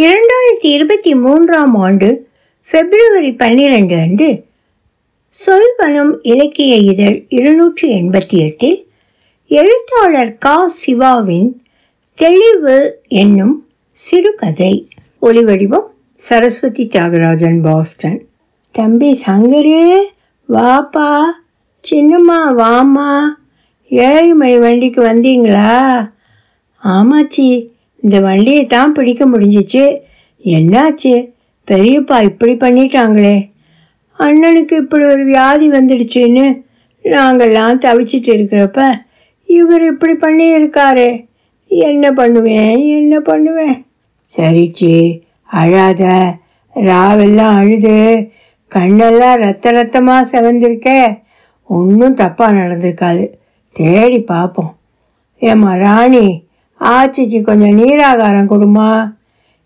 இரண்டாயிரத்தி இருபத்தி மூன்றாம் ஆண்டு பிப்ரவரி பன்னிரண்டு அன்று சொல்வனம் இலக்கிய இதழ் இருநூற்றி எண்பத்தி எட்டில் எழுத்தாளர் கா. சிவாவின் தெளிவு என்னும் சிறுகதை. ஒளிவடிவம் சரஸ்வதி தியாகராஜன் பாஸ்டன். தம்பி சங்கரு வாப்பா சின்னம்மா வாமா ஏழு மணி வண்டிக்கு வந்தீங்களா? ஆமாச்சி இந்த வண்டியை தான் பிடிக்க முடிஞ்சிச்சு. என்னாச்சு? பெரியப்பா இப்படி பண்ணிட்டாங்களே. அண்ணனுக்கு இப்படி ஒரு வியாதி வந்துடுச்சுன்னு நாங்கள்லாம் தவிச்சிட்டு இருக்கிறப்ப இவர் இப்படி பண்ணியிருக்காரே. என்ன பண்ணுவேன்? என்ன பண்ணுவேன்? சரிச்சி அழாத. ராவெல்லாம் அழுது. கண்ணெல்லாம் ரத்த ரத்தமாக செவந்திருக்கே. ஒன்றும் தப்பாக நடந்திருக்காது. தேடி பார்ப்போம். ஏம்மா ராணி ஆச்சிக்கு கொஞ்சம் நீராகாரம் கொடுமா.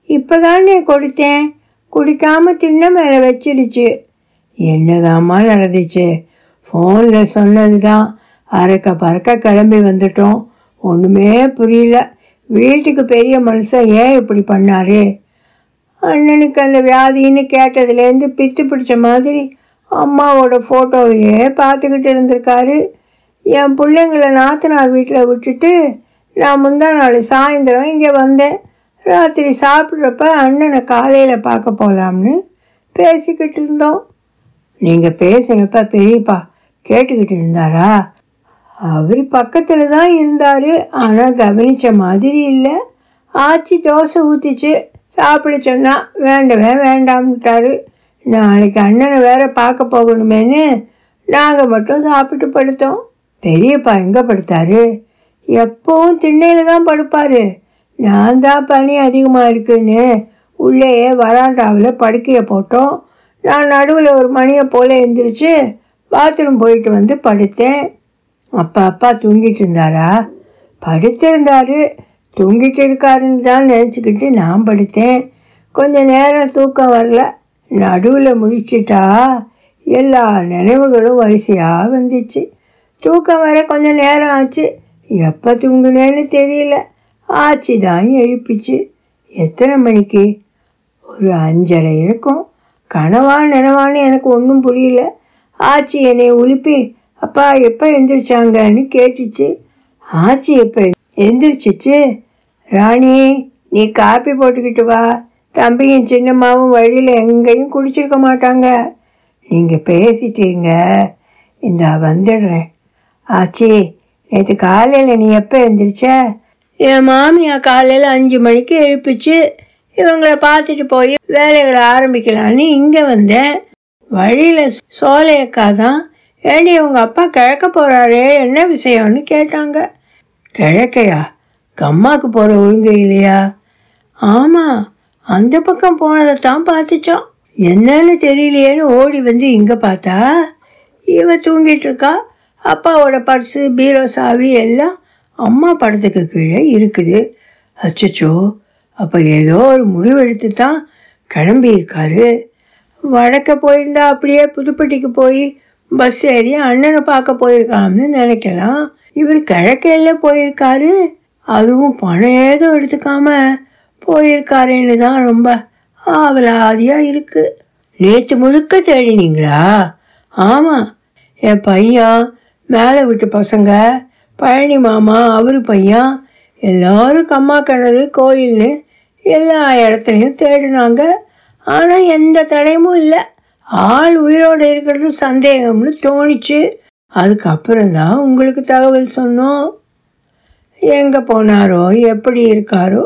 இப்போதானே கொடுத்தேன். குடிக்காமல் தின்ன மேலே வச்சிடுச்சு என்னதாம்மா நடந்துச்சு? ஃபோனில் சொன்னது தான் அறக்க பறக்க கிளம்பி வந்துட்டோம். ஒன்றுமே புரியல. வீட்டுக்கு பெரிய மனுஷன் ஏன் இப்படி பண்ணாரு? அண்ணனுக்கு அந்த வியாதின்னு கேட்டதுலேருந்து பித்து பிடிச்ச மாதிரி அம்மாவோட ஃபோட்டோவையே பார்த்துக்கிட்டு இருந்திருக்காரு. என் பிள்ளைங்கள நாத்தனார் வீட்டில் விட்டுட்டு நான் முந்தா நாள் சாயந்தரம் இங்கே வந்தேன். ராத்திரி சாப்பிட்றப்ப அண்ணனை காலையில் பார்க்க போகலாம்னு பேசிக்கிட்டு இருந்தோம். நீங்கள் பேசினப்ப பெரியப்பா கேட்டுக்கிட்டு இருந்தாரா? அவர் பக்கத்தில் தான் இருந்தார். ஆனால் கவனித்த மாதிரி இல்லை. ஆச்சி தோசை ஊற்றிச்சு சாப்பிட சொன்னால் வேண்டவே வேண்டாம்ட்டாரு. நாளைக்கு அண்ணனை வேற பார்க்க போகணுமேன்னு நாங்கள் மட்டும் சாப்பிட்டு படுத்தோம். பெரியப்பா எங்கே படுத்தாரு? எப்பவும் திண்ணையில் தான் படுப்பார். நான் தான் பனி அதிகமாக இருக்குன்னு உள்ளேயே வராண்டாவில் படுக்கையை போட்டோம். நான் நடுவில் ஒரு மணியை போல் எழுந்திரிச்சு பாத்ரூம் போயிட்டு வந்து படுத்தேன். அப்பா அப்பா தூங்கிட்டு இருந்தாரா? படுத்திருந்தாரு. தூங்கிட்டு இருக்காருன்னு தான் நினச்சிக்கிட்டு நான் படுத்தேன். கொஞ்சம் நேரம் தூக்கம் வரல. நடுவில் முடிச்சிட்டா எல்லா நினைவுகளும் வரிசையாக வந்துச்சு. தூக்கம் வர கொஞ்சம் நேரம் ஆச்சு. எப்போ தூங்குனேன்னு தெரியல. ஆச்சி தான் எழுப்பிச்சு. எத்தனை மணிக்கு? ஒரு அஞ்சரை இருக்கும். கனவா நினவான்னு எனக்கு ஒன்றும் புரியல. ஆச்சி என்னை உழுப்பி அப்பா எப்போ எந்திரிச்சாங்கன்னு கேட்டுச்சு. ஆச்சி எப்போ எந்திரிச்சிச்சு. ராணி நீ காப்பி போட்டுக்கிட்டு வா. தம்பியும் சின்னம்மாவும் வழியில் எங்கேயும் குடிச்சிருக்க மாட்டாங்க. நீங்கள் பேசிட்டீங்க. இந்த வந்துடுறேன். ஆச்சி நேற்று காலையில் நீ எப்போ எழுந்திரிச்ச என் மாமியா காலையில் அஞ்சு மணிக்கு எழுப்பிச்சு இவங்களை பார்த்துட்டு போய் வேலைகளை ஆரம்பிக்கலான்னு இங்கே வந்தேன் வழியில் சோலையக்கா தான் ஏண்டி உங்கள் அப்பா கிழக்க போகிறாரே என்ன விஷயம்னு கேட்டாங்க. கிழக்கையா? கம்மாக்கு போகிற ஒழுங்கு இல்லையா? ஆமாம் அந்த பக்கம் போனதை தான் பார்த்துச்சோம். என்னன்னு தெரியலையேன்னு ஓடி வந்து இங்கே பார்த்தா இவ தூங்கிட்டு இருக்கா. அப்பாவோட பர்ஸு பீரோ சாவி எல்லாம் அம்மா படத்துக்கு கீழே இருக்குது. அச்சச்சோ அப்போ ஏதோ ஒரு முடிவெடுத்து தான் கிளம்பியிருக்காரு. வடக்க போயிருந்தா அப்படியே புதுப்பட்டிக்கு போய் பஸ் ஏறி அண்ணனை பார்க்க போயிருக்கான்னு நினைக்கலாம். இவர் கிழக்கையில போயிருக்காரு. அதுவும் பணம் ஏதும் எடுத்துக்காம போயிருக்காருன்னு தான் ரொம்ப ஆவலாதியாக இருக்கு. நேற்று முழுக்க தேடினீங்களா? ஆமாம் என் பையன் மேலே விட்டு பசங்க பழனி மாமா அவரு பையன் எல்லாரும் கம்மா கிணறு கோயில்னு எல்லா இடத்துலையும் தேடினாங்க. ஆனால் எந்த தடையும் இல்லை. ஆள் உயிரோடு இருக்கிறது சந்தேகம்னு தோணிச்சு. அதுக்கப்புறம் தான் உங்களுக்கு தகவல் சொன்னோம். எங்கே போனாரோ எப்படி இருக்காரோ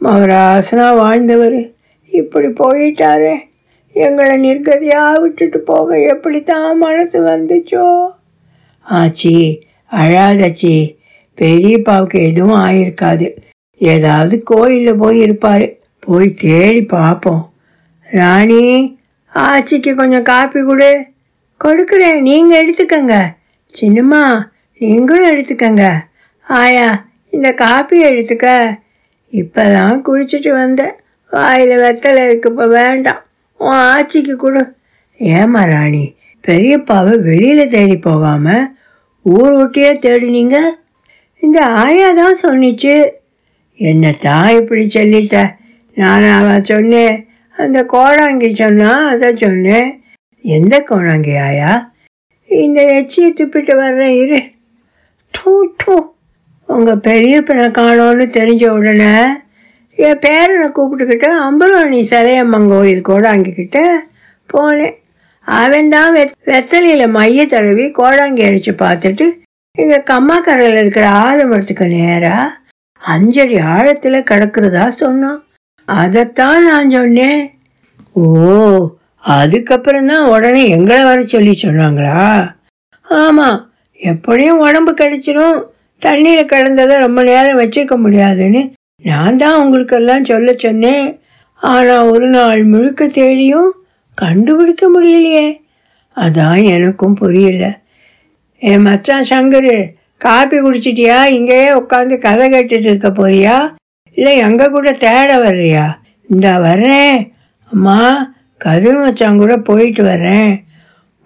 மகராசனா வாழ்ந்தவர். இப்படி போயிட்டாரே. எங்களை நிர்கதியாக விட்டுட்டு போக எப்படி தான் மனசு வந்துச்சோ? ஆச்சி அழாதச்சி பெரியப்பாவுக்கு எதுவும் ஆயிருக்காது. ஏதாவது கோயிலில் போய் இருப்பார். போய் தேடி பார்ப்போம் ராணி ஆச்சிக்கு கொஞ்சம் காப்பி கொடு. கொடுக்குறேன் நீங்கள் எடுத்துக்கங்க. சின்னம்மா நீங்களும் எடுத்துக்கங்க. ஆயா இந்த காப்பி எடுத்துக்க. இப்போ தான் குடிச்சிட்டு வந்தேன். வாயில் வெத்தலை இருக்கு இப்போ வேண்டாம். உன் ஆச்சிக்கு கொடு. ஏமா ராணி பெரியப்பாவை வெளியில் தேடி போகாமல் ஊர் ஒட்டியே தேடினீங்க? இந்த ஆயா தான் சொன்னிச்சு. என்னத்தான் இப்படி சொல்லிட்ட? நான் அவன் சொன்னேன். அந்த கோடாங்கி சொன்னா அதை சொன்னேன். எந்த கோடாங்கி ஆயா? இந்த எச்சியை துப்பிட்டு வர்றேன் இரு. தூ டூ உங்கள் பெரியப்பனை காணோன்னு தெரிஞ்ச உடனே என் பேரனை கூப்பிட்டுக்கிட்டு அம்பலோணி சலையம்மன் கோயில் கோடாங்கிக்கிட்ட போனேன். அவன் தான் வெத்தலையில வெத்தலையில் மைய தழுவி கோடாங்கி அடித்து பார்த்துட்டு எங்கள் கம்மாக்கரையில் இருக்கிற ஆலமரத்துக்கு நேராக அஞ்சடி ஆழத்தில் கிடக்குறதா சொன்னான். அதைத்தான் நான் சொன்னேன். ஓ அதுக்கப்புறம் தான் உடனே எங்களை வர சொல்லி சொன்னாங்களா? ஆமாம் எப்படியும் உடம்பு கிடைச்சிரும். தண்ணியில் கிடந்ததை ரொம்ப நேரம் வச்சிருக்க முடியாதுன்னு நான் தான் உங்களுக்கெல்லாம் சொல்ல சொன்னேன். ஆனால் ஒரு நாள் முழுக்க தேடியும் கண்டுபிடிக்க முடியலையே. அதான் எனக்கும் புரியல. என் மச்சான் சங்கரு காப்பி குடிச்சிட்டியா? இங்கேயே உட்காந்து கதை கேட்டுட்டு இருக்க போறியா? இல்லை எங்கள் கூட தேட வர்றியா? இந்த வர்றேன். அம்மா கதிர் மச்சான் கூட போயிட்டு வர்றேன்.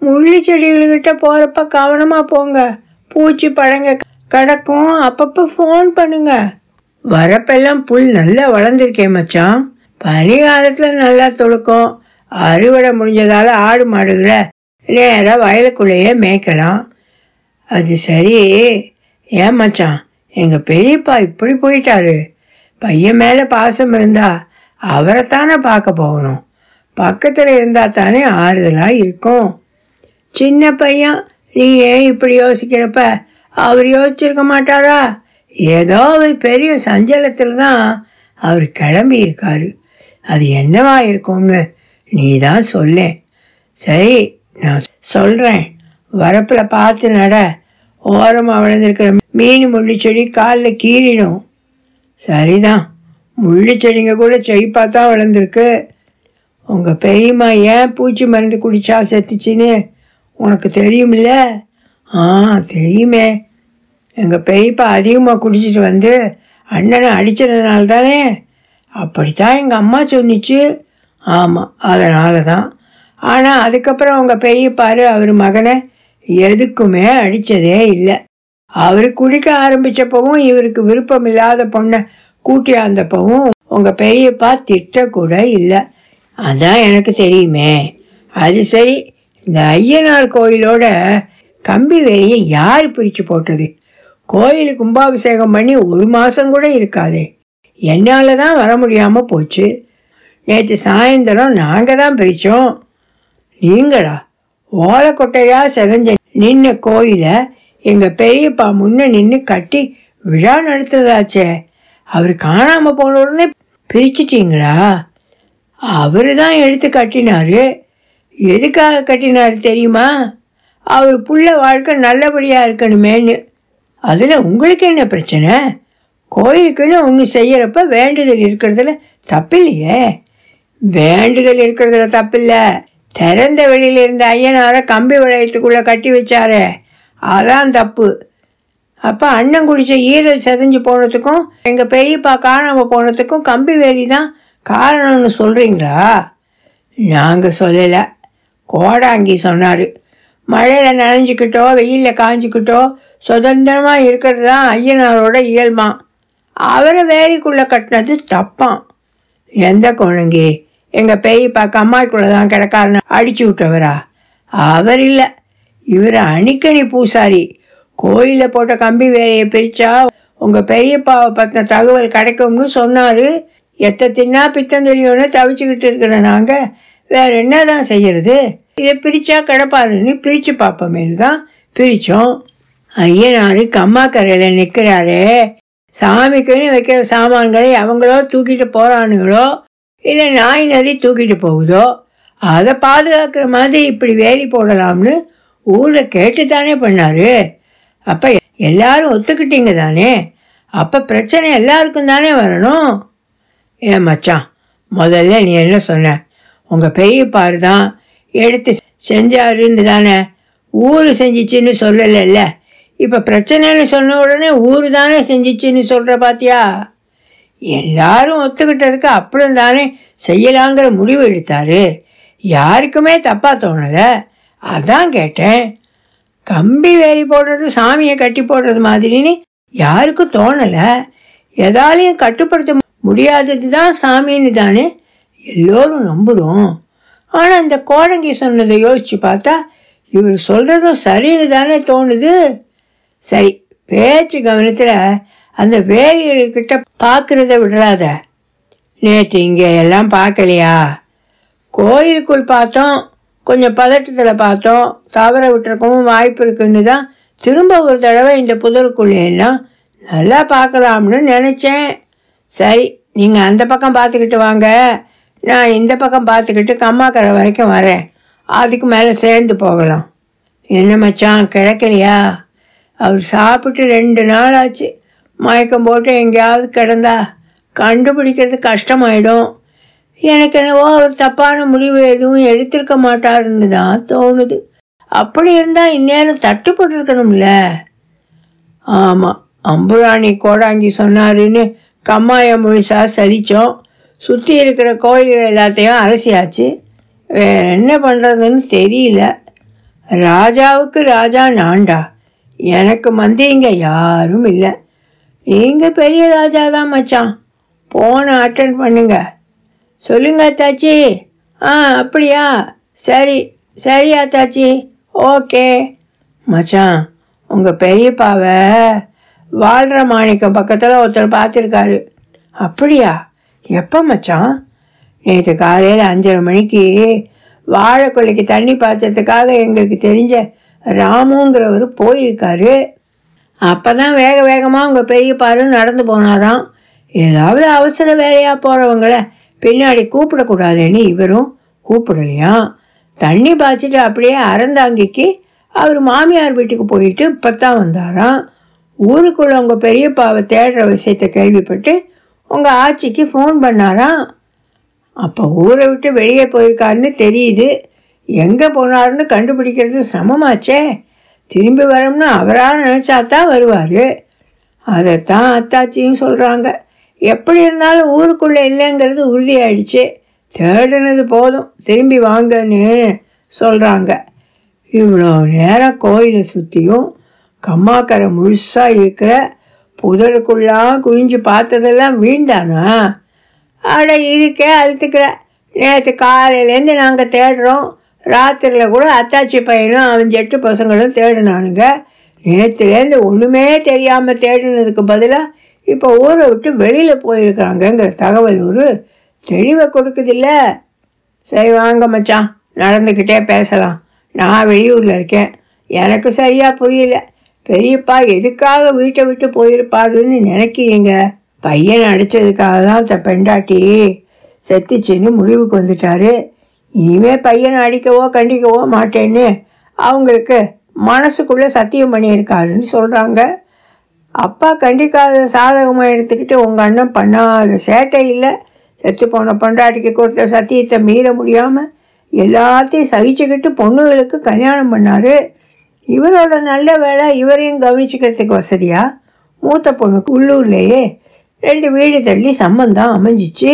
முள்ளு செடிகள்கிட்ட போகிறப்ப கவனமாக போங்க. பூச்சி பழங்க கிடக்கும். அப்பப்போ ஃபோன் பண்ணுங்க. வரப்பெல்லாம் புல் நல்லா வளர்ந்துருக்கேன் மச்சான். பனி காலத்தில் நல்லா தொழுக்கும். அறுவடை முடிஞ்சதால ஆடு மாடுகளை நேராக வயலுக்குள்ளேயே மேய்க்கலாம். அது சரி. ஏன் மச்சான்? எங்கள் பெரியப்பா இப்படி போயிட்டாரு. பையன் மேலே பாசம் இருந்தா அவரைத்தானே பார்க்க போகணும். பக்கத்தில் இருந்தால் தானே ஆறுதலாக இருக்கும். சின்ன பையன் நீ ஏன் இப்படி யோசிக்கிறப்ப அவர் யோசிச்சிருக்க மாட்டாரா? ஏதோ ஒரு பெரிய சஞ்சலத்தில் தான் அவர் கிளம்பி இருக்காரு அது என்னவா இருக்கும்னு நீ தான் சொல்லேன் சரி நான் சொல்கிறேன் வரப்பில் பார்த்து நட. ஓரமாக விழுந்திருக்கிற மீன் முள்ளு செடி காலில் கீறிடும். சரிதான். முள்ளு செடிங்க கூட செழிப்பாக தான் வளர்ந்துருக்கு உங்கள் பெரியம்மா ஏன் பூச்சி மருந்து குடிச்சா செத்துச்சின்னு உனக்கு தெரியுமில்ல? ஆ தெரியுமே. எங்கள் பெரியப்பா அதிகமாக குடிச்சிட்டு வந்து அண்ணனை அடித்ததுனால தானே அப்படித்தான் எங்கள் அம்மா சொன்னிச்சு. ஆமாம் அதனால தான் ஆனால் அதுக்கப்புறம் உங்கள் பெரியப்பாரு அவர் மகனை எதுக்குமே அடித்ததே இல்லை. அவர் குடிக்க ஆரம்பித்தப்பவும் இவருக்கு விருப்பம் இல்லாத பொண்ணை கூட்டியாந்தப்பவும் உங்கள் பெரியப்பா திட்டக்கூட இல்லை. அதான் எனக்கு தெரியுமே. அது சரி இந்த ஐயனார் கோயிலோட கம்பி வேலையை யார் பிரித்து போட்டது? கோயில் கும்பாபிஷேகம் பண்ணி ஒரு மாதம் கூட இருக்காதே. என்னால் தான் வர முடியாமல் போச்சு. நேற்று சாயந்தரம் நாங்கள் தான் பிரித்தோம் நீங்களா? ஓலைக்கொட்டையாக செதஞ்ச நின்ன கோயிலை எங்கள் பெரியப்பா முன்ன நின்று கட்டி விழா நடத்துறதாச்சே. அவர் காணாமல் போன உடனே பிரிச்சிட்டிங்களா? அவர் தான் எடுத்து கட்டினாரு. எதுக்காக கட்டினாரு தெரியுமா? அவர் புள்ள வாழ்க்கை நல்லபடியாக இருக்கணுமேனு அதில் உங்களுக்கு என்ன பிரச்சனை? கோயிலுக்குன்னு ஒன்று செய்கிறப்ப வேண்டுதல் இருக்கிறதுல தப்பில்லையே. வேண்டுதல் இருக்கிறதுல தப்பில்லை. திறந்த வெளியில இருந்த ஐயனாரை கம்பி வளையத்துக்குள்ளே கட்டி வச்சாரு. அதான் தப்பு. அப்போ அண்ணன் குடிச்ச ஈரல் செதஞ்சு போனதுக்கும் எங்கள் பெரியப்பா காணாமல் போனதுக்கும் கம்பி வேலி தான் காரணம்னு சொல்கிறீங்களா நாங்கள் சொல்லலை. கோடாங்கி சொன்னார். மழையில் நனைஞ்சிக்கிட்டோ வெயிலில் காஞ்சிக்கிட்டோ சுதந்திரமாக இருக்கிறது தான் ஐயனாரோட இயல்பான் அவரை வேலிக்குள்ளே கட்டினது தப்பான் எந்த குழங்கி எங்கள் பெரியப்பா கம்மாய்க்குள்ளே தான் கிடக்காருன்னு அடிச்சு விட்டவரா? அவர் இல்லை. இவர் அணிக்கணி பூசாரி. கோயிலில் போட்ட கம்பி வேலையை பிரித்தா உங்கள் பெரியப்பாவை பற்றின தகவல் கிடைக்கும்னு சொன்னார். எத்த தின்னா பித்தம் தெரியும்னு தவிச்சுக்கிட்டு இருக்கிற நாங்கள் வேற என்ன தான் செய்யறது? இதை பிரித்தா கிடப்பாருன்னு பிரித்து பார்ப்போமேனு தான் பிரித்தோம் ஐயனாரு கம்மாக்கரையில் நிற்கிறாரு சாமிக்குன்னு வைக்கிற சாமான்களை அவங்களோ தூக்கிட்டு போகிறானுங்களோ இல்லை நாய் நதி தூக்கிட்டு போகுதோ அதை பாதுகாக்கிற மாதிரி இப்படி வேலி போடலாம்னு ஊரில் கேட்டு தானே பண்ணாரு. அப்போ எல்லாரும் ஒத்துக்கிட்டீங்க தானே? அப்போ பிரச்சனை எல்லாருக்கும் தானே வரணும்? ஏன் மச்சான் முதல்ல நீ என்ன சொன்ன? உங்கள் பெரியப்பாரு தான் எடுத்து செஞ்சாருன்னு தானே? ஊர் செஞ்சிச்சின்னு சொல்லலைல்ல. இப்போ பிரச்சனைன்னு சொன்ன உடனே ஊர் தானே செஞ்சிச்சின்னு சொல்கிற பாத்தியா? எல்லாரும் ஒத்துக்கிட்டதுக்கு அப்புறம் தானே செய்யலாங்கிற முடிவு எடுத்தாரு. யாருக்குமே தப்பாக தோணலை. அதான் கேட்டேன். கம்பி வேலி போடுறது சாமியை கட்டி போடுறது மாதிரின்னு யாருக்கும் தோணலை. எதாலையும் கட்டுப்படுத்த முடியாதது தான் சாமின்னு தானே எல்லோரும் நம்புகிறோம் ஆனால் இந்த கோடங்கி சொன்னதை யோசிச்சு பார்த்தா இவர் சொல்கிறதும் சரின்னு தானே தோணுது. சரி பேச்சு கவனத்தில் அந்த வேலிகிட்ட பார்க்குறத விடுறாத. நேற்று இங்கே எல்லாம் பார்க்கலையா கோயிலுக்குள் பார்த்தோம் கொஞ்சம் பதட்டத்தில் பார்த்தோம் தவற விட்டுருக்கவும் வாய்ப்பு இருக்குன்னு தான் திரும்ப ஒரு தடவை இந்த புதருக்குள்ளே எல்லாம் நல்லா பார்க்கலாம்னு நினச்சேன். சரி நீங்கள் அந்த பக்கம் பார்த்துக்கிட்டு வாங்க. நான் இந்த பக்கம் பார்த்துக்கிட்டு கம்மாக்கரை வரைக்கும் வரேன். அதுக்கு மேலே சேர்ந்து போகலாம். என்ன மச்சான் கிடைக்கலையா? அவர் சாப்பிட்டு ரெண்டு நாள் ஆச்சு. மயக்கம் போட்டு எங்கேயாவது கிடந்தா கண்டுபிடிக்கிறது கஷ்டமாயிடும். எனக்கு என்னவோ அவர் தப்பான முடிவு எதுவும் எடுத்திருக்க மாட்டாருன்னு தான் தோணுது. அப்படி இருந்தால் இந்நேரம் தட்டுப்பட்டுருக்கணும்ல ஆமாம் அம்புராணி கோடாங்கி சொன்னாருன்னு கம்மாய முழுசா சரித்தோம் சுற்றி இருக்கிற கோயில்கள் எல்லாத்தையும் அரசியாச்சு வேற என்ன பண்ணுறதுன்னு தெரியல. ராஜாவுக்கு ராஜா நான்டா எனக்கு மந்திரிங்க யாரும் இல்லை. நீங்கள் பெரிய ராஜா தான் மச்சான். போன அட்டன் பண்ணுங்க. சொல்லுங்க அத்தாச்சி. ஆ அப்படியா? சரி சரி அத்தாச்சி. ஓகே. மச்சான் உங்கள் பெரியப்பாவை வாழ்கிற மாணிக்கம் பக்கத்தில் ஒருத்தர் பார்த்துருக்காரு. அப்படியா? எப்போ மச்சான்? நேற்று காலையில் அஞ்சரை மணிக்கு வாழைக்கொல்லைக்கு தண்ணி பாய்ச்சறதுக்காக எங்களுக்கு தெரிஞ்ச ராமுங்கிறவர் போயிருக்காரு. அப்போ தான் வேக வேகமாக உங்கள் பெரியப்பாரும் நடந்து போனாராம் ஏதாவது அவசர வேலையாக போகிறவங்கள பின்னாடி கூப்பிடக்கூடாதுன்னு இவரும் கூப்பிடலையாம் தண்ணி பாய்ச்சிட்டு அப்படியே அறந்தாங்கிக்கு அவர் மாமியார் வீட்டுக்கு போயிட்டு இப்போ தான் வந்தாராம். ஊருக்குள்ள உங்கள் பெரியப்பாவை தேடுற விஷயத்தை கேள்விப்பட்டு உங்கள் ஆட்சிக்கு ஃபோன் பண்ணாராம். அப்போ ஊரை விட்டு வெளியே போயிருக்காருன்னு தெரியுது. எங்கே போனாருன்னு கண்டுபிடிக்கிறது சிரமமாச்சே திரும்பி வரும்னு அவராக நினச்சா தான் வருவார். அதைத்தான் அத்தாச்சியும் சொல்கிறாங்க எப்படி இருந்தாலும் ஊருக்குள்ளே இல்லைங்கிறது உறுதியாயிடுச்சு. தேடினது போதும் திரும்பி வாங்கன்னு சொல்கிறாங்க இவ்வளோ நேரம் கோயிலை சுற்றியும் கம்மாக்கரை முழுசாக இருக்கிற புதருக்குள்ளாம் குனிஞ்சு பார்த்ததெல்லாம் வீழ்ந்தானா அட இருக்கே அழுத்துக்கிற. நேற்று காலையிலேருந்து நாங்கள் தேடுறோம். ராத்திரியில் கூட அத்தாச்சி பையனும் அவன் ஜெட்டு பசங்களும் தேடினானுங்க. நேற்றுலேருந்து ஒன்றுமே தெரியாமல் தேடினதுக்கு பதிலாக இப்போ ஊரை விட்டு வெளியில் போயிருக்கிறாங்கங்கிற தகவல் ஒரு தெளிவை கொடுக்குதில்ல. சரி வாங்க மச்சான் நடந்துக்கிட்டே பேசலாம். நான் வெளியூரில் இருக்கேன். எனக்கு சரியாக புரியல. பெரியப்பா எதுக்காக வீட்டை விட்டு போயிருப்பாருன்னு நினைக்கிறீங்க? பையன் அடித்ததுக்காக தான் பெண்டாட்டி. செத்துச்சுன்னு முடிவுக்கு வந்துட்டாரு. இனிமே பையனை அடிக்கவோ கண்டிக்கவோ மாட்டேன்னு அவங்களுக்கு மனசுக்குள்ளே சத்தியம் பண்ணியிருக்காருன்னு சொல்கிறாங்க அப்பா கண்டிக்காத சாதகமாக எடுத்துக்கிட்டு உங்கள் அண்ணன் பண்ணாத சேட்டை இல்லை. செத்து போன பொண்டாட்டிக்கு கொடுத்த சத்தியத்தை மீற முடியாமல் எல்லாத்தையும் சகிச்சுக்கிட்டு பொண்ணுகளுக்கு கல்யாணம் பண்ணார். இவரோட நல்ல வேலை இவரையும் கவனிச்சுக்கிறதுக்கு வசதியாக மூத்த பொண்ணுக்கு உள்ளூர்லேயே ரெண்டு வீடு தள்ளி சம்பந்தம் அமைஞ்சிச்சு.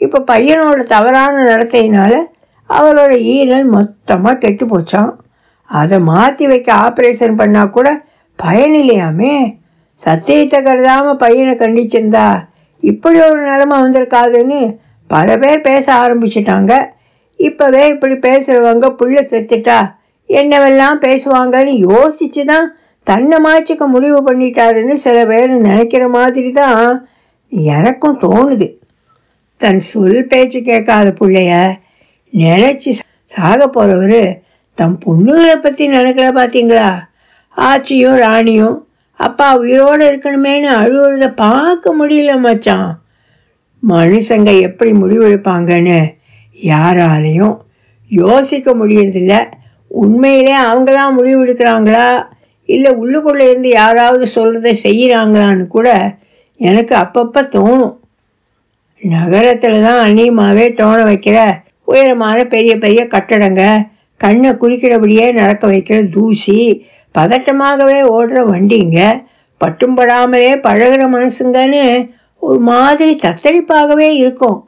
இப்போ பையனோட தவறான நடத்தையினால அவரோட ஈரல் மொத்தமாக கெட்டு போச்சான் அதை மாற்றி வைக்க ஆப்ரேஷன் பண்ணால் கூட பயனில்லையாமே சத்தியத்தை கருதாமல் பையனை கண்டிச்சிருந்தா இப்படி ஒரு நிலைமை வந்திருக்காதுன்னு பல பேர் பேச ஆரம்பிச்சிட்டாங்க. இப்போவே இப்படி பேசுகிறவங்க புள்ள செத்துட்டா என்னவெல்லாம் பேசுவாங்கன்னு யோசித்து தான் தன்னை மாய்ச்சிக்க முடிவு பண்ணிட்டாருன்னு சில பேர் நினைக்கிற மாதிரி தான் எனக்கும் தோணுது. தன் சொல் பேச்சு கேட்காத பிள்ளைய நினச்சி சாக போகிறவர் தம் பொண்ணுகளை பற்றி நினைக்கல பார்த்தீங்களா ஆச்சியும் ராணியும் அப்பா உயிரோடு இருக்கணுமேனு அழுகுறத பார்க்க முடியல மச்சான். மனுஷங்க எப்படி முடிவெடுப்பாங்கன்னு யாராலையும் யோசிக்க முடியறதில்ல. உண்மையிலே அவங்க தான் முடிவெடுக்கிறாங்களா? இல்லை உள்ளுக்குள்ளே இருந்து யாராவது சொல்கிறத செய்கிறாங்களான்னு கூட எனக்கு அப்பப்போ தோணும். நகரத்தில் தான் அந்நியமாகவே தோண வைக்கிற உயரமான பெரிய பெரிய கட்டடங்க. கண்ணை குறிக்கிறபடியே நடக்க வைக்கிற தூசி. பதட்டமாகவே ஓடுற வண்டிங்க. பட்டும்படாமலே பழகிற மனசுங்கன்னு ஒரு மாதிரி தத்தளிப்பாகவே இருக்கும்.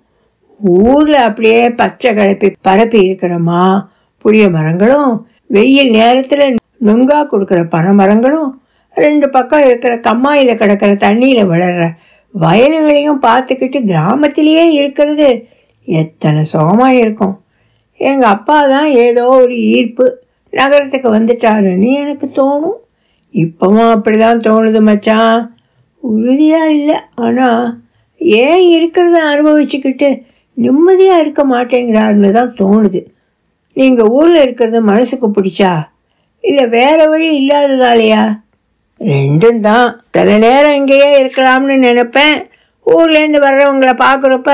ஊரில் அப்படியே பச்சை கலப்பி பரப்பி இருக்கிறோமா. புளிய மரங்களும் வெயில் நேரத்தில் நுங்கா கொடுக்குற பனை மரங்களும் ரெண்டு பக்கம் இருக்கிற கம்மாயில் கிடக்கிற தண்ணியில் வளர்கிற வயல்களையும் பார்த்துக்கிட்டு கிராமத்திலேயே இருக்கிறது எத்தனை சுகமாக இருக்கும். எங்கள் அப்பா தான் ஏதோ ஒரு ஈர்ப்பு. நகரத்துக்கு வந்துட்டாருன்னு எனக்கு தோணும். இப்போவும் அப்படி தான் தோணுது மச்சான் உறுதியாக இல்லை. ஆனால் ஏன் இருக்கிறத அனுபவிச்சுக்கிட்டு நிம்மதியாக இருக்க மாட்டேங்கிறாருன்னு தான் தோணுது. நீங்கள் ஊரில் இருக்கிறது மனசுக்கு பிடிச்சா? இல்லை வேற வழி இல்லாததாலையா? ரெண்டும் தான். சில நேரம் இங்கேயே இருக்கலாம்னு நினைப்பேன். ஊர்லேருந்து வர்றவங்களை பார்க்குறப்ப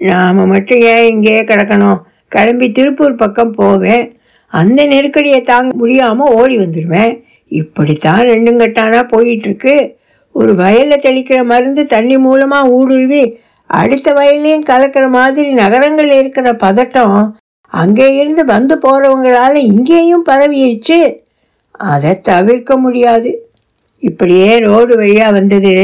நாம் மட்டும் ஏன் இங்கேயே கிடக்கணும்? கிளம்பி திருப்பூர் பக்கம் போவேன். அந்த நெருக்கடியை தாங்க முடியாமல் ஓடி வந்துடுவேன் இப்படித்தான் ரெண்டும் கட்டானா போயிட்டுருக்கு. ஒரு வயலில் தெளிக்கிற மருந்து தண்ணி மூலமாக ஊடுருவி அடுத்த வயலையும் கலக்கிற மாதிரி நகரங்கள் இருக்கிற பதட்டம் அங்கே இருந்து வந்து போகிறவங்களால இங்கேயும் பரவிடுச்சு அதை தவிர்க்க முடியாது. இப்படியே ரோடு வழியாக வந்தது.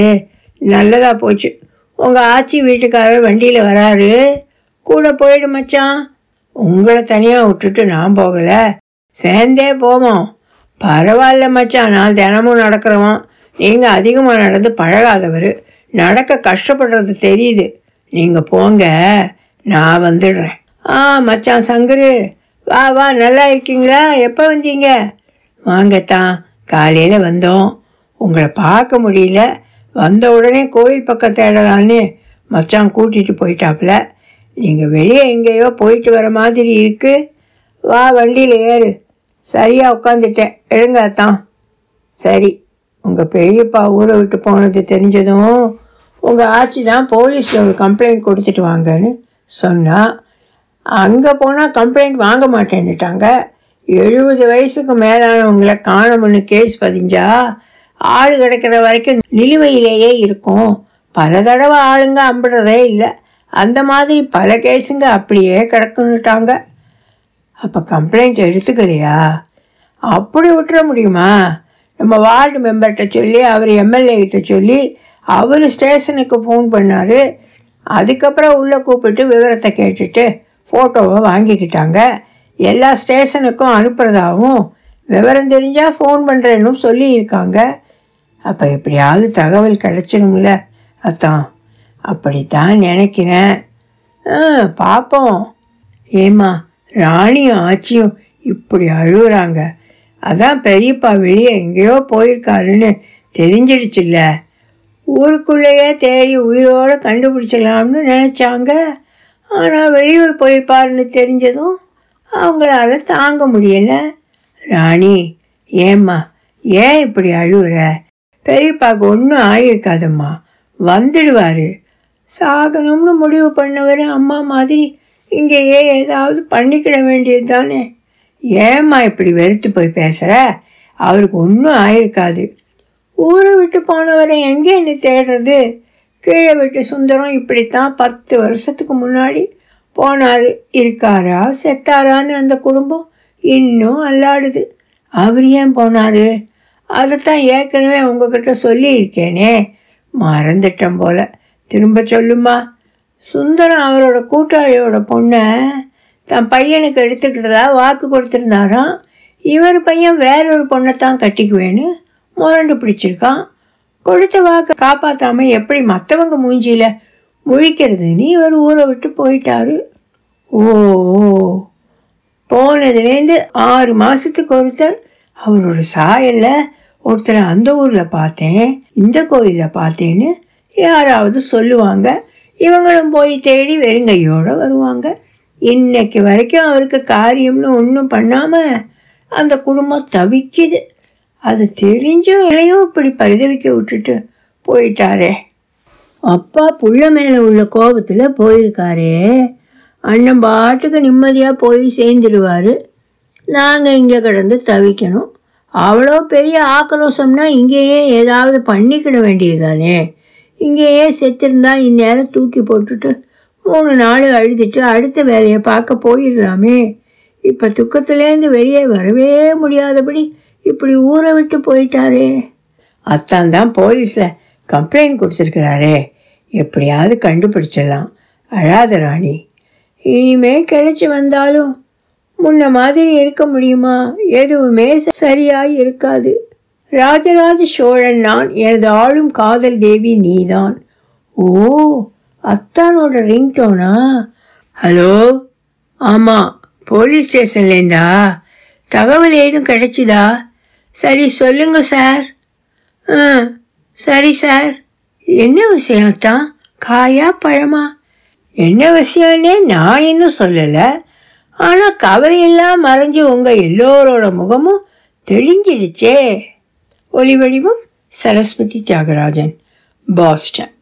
நல்லதாக போச்சு. உங்கள் ஆச்சி வீட்டுக்காரர் வண்டியில் வராரு. கூட போயிடு மச்சான். உங்களை தனியாக விட்டுட்டு நான் போகலை. சேர்ந்தே போவோம். பரவாயில்ல மச்சான். நான் தினமும் நடக்கிறவன். நீங்கள் அதிகமாக நடந்து பழகாதவர். நடக்க கஷ்டப்படுறது தெரியுது. நீங்கள் போங்க. நான் வந்துடுறேன். ஆ மச்சான் சங்கரு. வா வா நல்லா இருக்கீங்களா? எப்போ வந்தீங்க? வாங்கத்தான் காலையில் வந்தோம். உங்களை பார்க்க முடியல. வந்த உடனே கோயில் பக்கம் தேடலான்னு மச்சான் கூட்டிகிட்டு போயிட்டாப்புல. நீங்கள் வெளியே எங்கேயோ போயிட்டு வர மாதிரி இருக்கு. வா வண்டியில் ஏறு. சரியாக உட்காந்துட்டேன் எழுங்க அத்தான் சரி. உங்கள் பெரியப்பா ஊரை விட்டு போனது தெரிஞ்சதும் உங்கள் ஆச்சி தான் போலீஸில் ஒரு கம்ப்ளைண்ட் கொடுத்துட்டு வாங்கன்னு சொன்னால் அங்கே போனால் கம்ப்ளைண்ட் வாங்க மாட்டேன்னுட்டாங்க. எழுபது வயசுக்கு மேலானவங்களை காணமுன்னு கேஸ் பதிஞ்சா ஆள் கிடைக்கிற வரைக்கும் நிலுவையிலேயே இருக்கும். பல தடவை ஆளுங்க அம்பிடுறதே இல்லை. அந்த மாதிரி பல கேஸுங்க அப்படியே கிடக்குன்னுட்டாங்க. அப்போ கம்ப்ளைண்ட் எடுத்துக்கலையா அப்படி விட்டுற முடியுமா? நம்ம வார்டு மெம்பர்கிட்ட சொல்லி அவர் எம்எல்ஏ கிட்ட சொல்லி அவர் ஸ்டேஷனுக்கு ஃபோன் பண்ணார். அதுக்கப்புறம் உள்ளே கூப்பிட்டு விவரத்தை கேட்டுட்டு ஃபோட்டோவை வாங்கிக்கிட்டாங்க. எல்லா ஸ்டேஷனுக்கும் அனுப்புகிறதாகவும் விவரம் தெரிஞ்சால் ஃபோன் பண்ணுறேன்னு சொல்லியிருக்காங்க. அப்போ எப்படியாவது தகவல் கிடச்சிரும்ல அத்தான் அப்படித்தான் நினைக்கிறேன். ஆ பார்ப்போம் ஏம்மா ராணியும் ஆச்சியும் இப்படி அழுகுறாங்க அதான் பெரியப்பா வெளியே எங்கேயோ போயிருக்காருன்னு தெரிஞ்சிடுச்சுல்ல. ஊருக்குள்ளேயே தேடி உயிரோடு கண்டுபிடிச்சிடலாம்னு நினச்சாங்க. ஆனால் வெளியூர் போயிருப்பாருன்னு தெரிஞ்சதும் அவங்களால தாங்க முடியலை. ராணி ஏம்மா ஏன் இப்படி அழுகுற பெரியப்பாக்கு ஒன்றும் ஆகியிருக்காதம்மா வந்துடுவார். சாகணும்னு முடிவு பண்ணவர் அம்மா மாதிரி இங்கேயே ஏதாவது பண்ணிக்கிட வேண்டியது தானே ஏம்மா இப்படி வெறுத்து போய் பேசுகிற அவருக்கு ஒன்றும் ஆயிருக்காது. ஊரை விட்டு போனவரை எங்கே என்ன தேடுறது? கீழே விட்டு சுந்தரம் இப்படித்தான் பத்து வருஷத்துக்கு முன்னாடி போனார். இருக்காரா? செத்தாரான்னு அந்த குடும்பம் இன்னும் அல்லாடுது. அவர் ஏன் போனார்? அதைத்தான் ஏற்கனவே உங்ககிட்ட சொல்லியிருக்கேனே. மறந்துட்டேன் போல. திரும்ப சொல்லுமா? சுந்தரம் அவரோட கூட்டாளியோட பொண்ணை தன் பையனுக்கு எடுத்துக்கிட்டதா வாக்கு கொடுத்துருந்தாராம்? இவர் பையன் வேறொரு பொண்ணை தான் கட்டிக்குவேன்னு முரண்டு பிடிச்சிருக்கான். கொடுத்த வாக்கை காப்பாற்றாம எப்படி மற்றவங்க மூஞ்சியில் முழிக்கிறதுன்னு இவர் ஊரை விட்டு போயிட்டாரு. ஓ போனதுலேருந்து ஆறு மாதத்துக்கு ஒருத்தர் அவரோட சாயலில் ஒருத்தரை அந்த ஊரில் பார்த்தேன் இந்த கோயிலில் பார்த்தேன்னு யாராவது சொல்லுவாங்க. இவங்களும் போய் தேடி வெறுங்கையோடு வருவாங்க. இன்னைக்கு வரைக்கும் அவருக்கு காரியம்னு ஒன்றும் பண்ணாமல் அந்த குடும்பம் தவிக்குது. அது தெரிஞ்சும் இளையும் இப்படி பரிதவிக்க விட்டுட்டு போயிட்டாரே. அப்பா புள்ள மேலே உள்ள கோபத்தில் போயிருக்காரே. அண்ணன் பாட்டுக்கு நிம்மதியாக போய் சேர்ந்துடுவார் நாங்கள் இங்கே கிடந்து தவிக்கணும். அவ்வளோ பெரிய ஆக்ரோஷம்னா இங்கேயே ஏதாவது பண்ணிக்கிட வேண்டியதுதானே? இங்கேயே செத்திருந்தா இந்நேரம் தூக்கி போட்டுட்டு மூணு நாள் அழுதுட்டு அடுத்த வேலையை பார்க்க போயிடலாமே. இப்போ துக்கத்துலேருந்து வெளியே வரவே முடியாதபடி இப்படி ஊரை விட்டு போயிட்டாரே. அத்தான் தான் போலீஸில் கம்ப்ளைண்ட் கொடுத்துருக்கிறாரே. எப்படியாவது கண்டுபிடிச்சிடலாம். அழாத ராணி. இனிமே கிடைச்சி வந்தாலும் முன்ன மாதிரி இருக்க முடியுமா? எதுவுமே சரியாய் இருக்காது. ராஜராஜ சோழன் நான் எனது ஆளும் காதல் தேவி நீதான். ஓ அத்தானோட ரிங்டோனா? ஹலோ ஆமாம் போலீஸ் ஸ்டேஷன்லேருந்தா? தகவல் ஏதும் கிடைச்சிதா? சரி சொல்லுங்க சார். ஆ சரி சார். என்ன விஷயம் தான் காயா பழமா? என்ன விஷயம்னே நான் இன்னும் சொல்லலை. ஆனால் கவலையெல்லாம் மறைஞ்சு உங்கள் எல்லோரோட முகமும் தெளிஞ்சிடுச்சே. ஒளி வடிவம் சரஸ்வதி தியாகராஜன் பாஸ்டன்.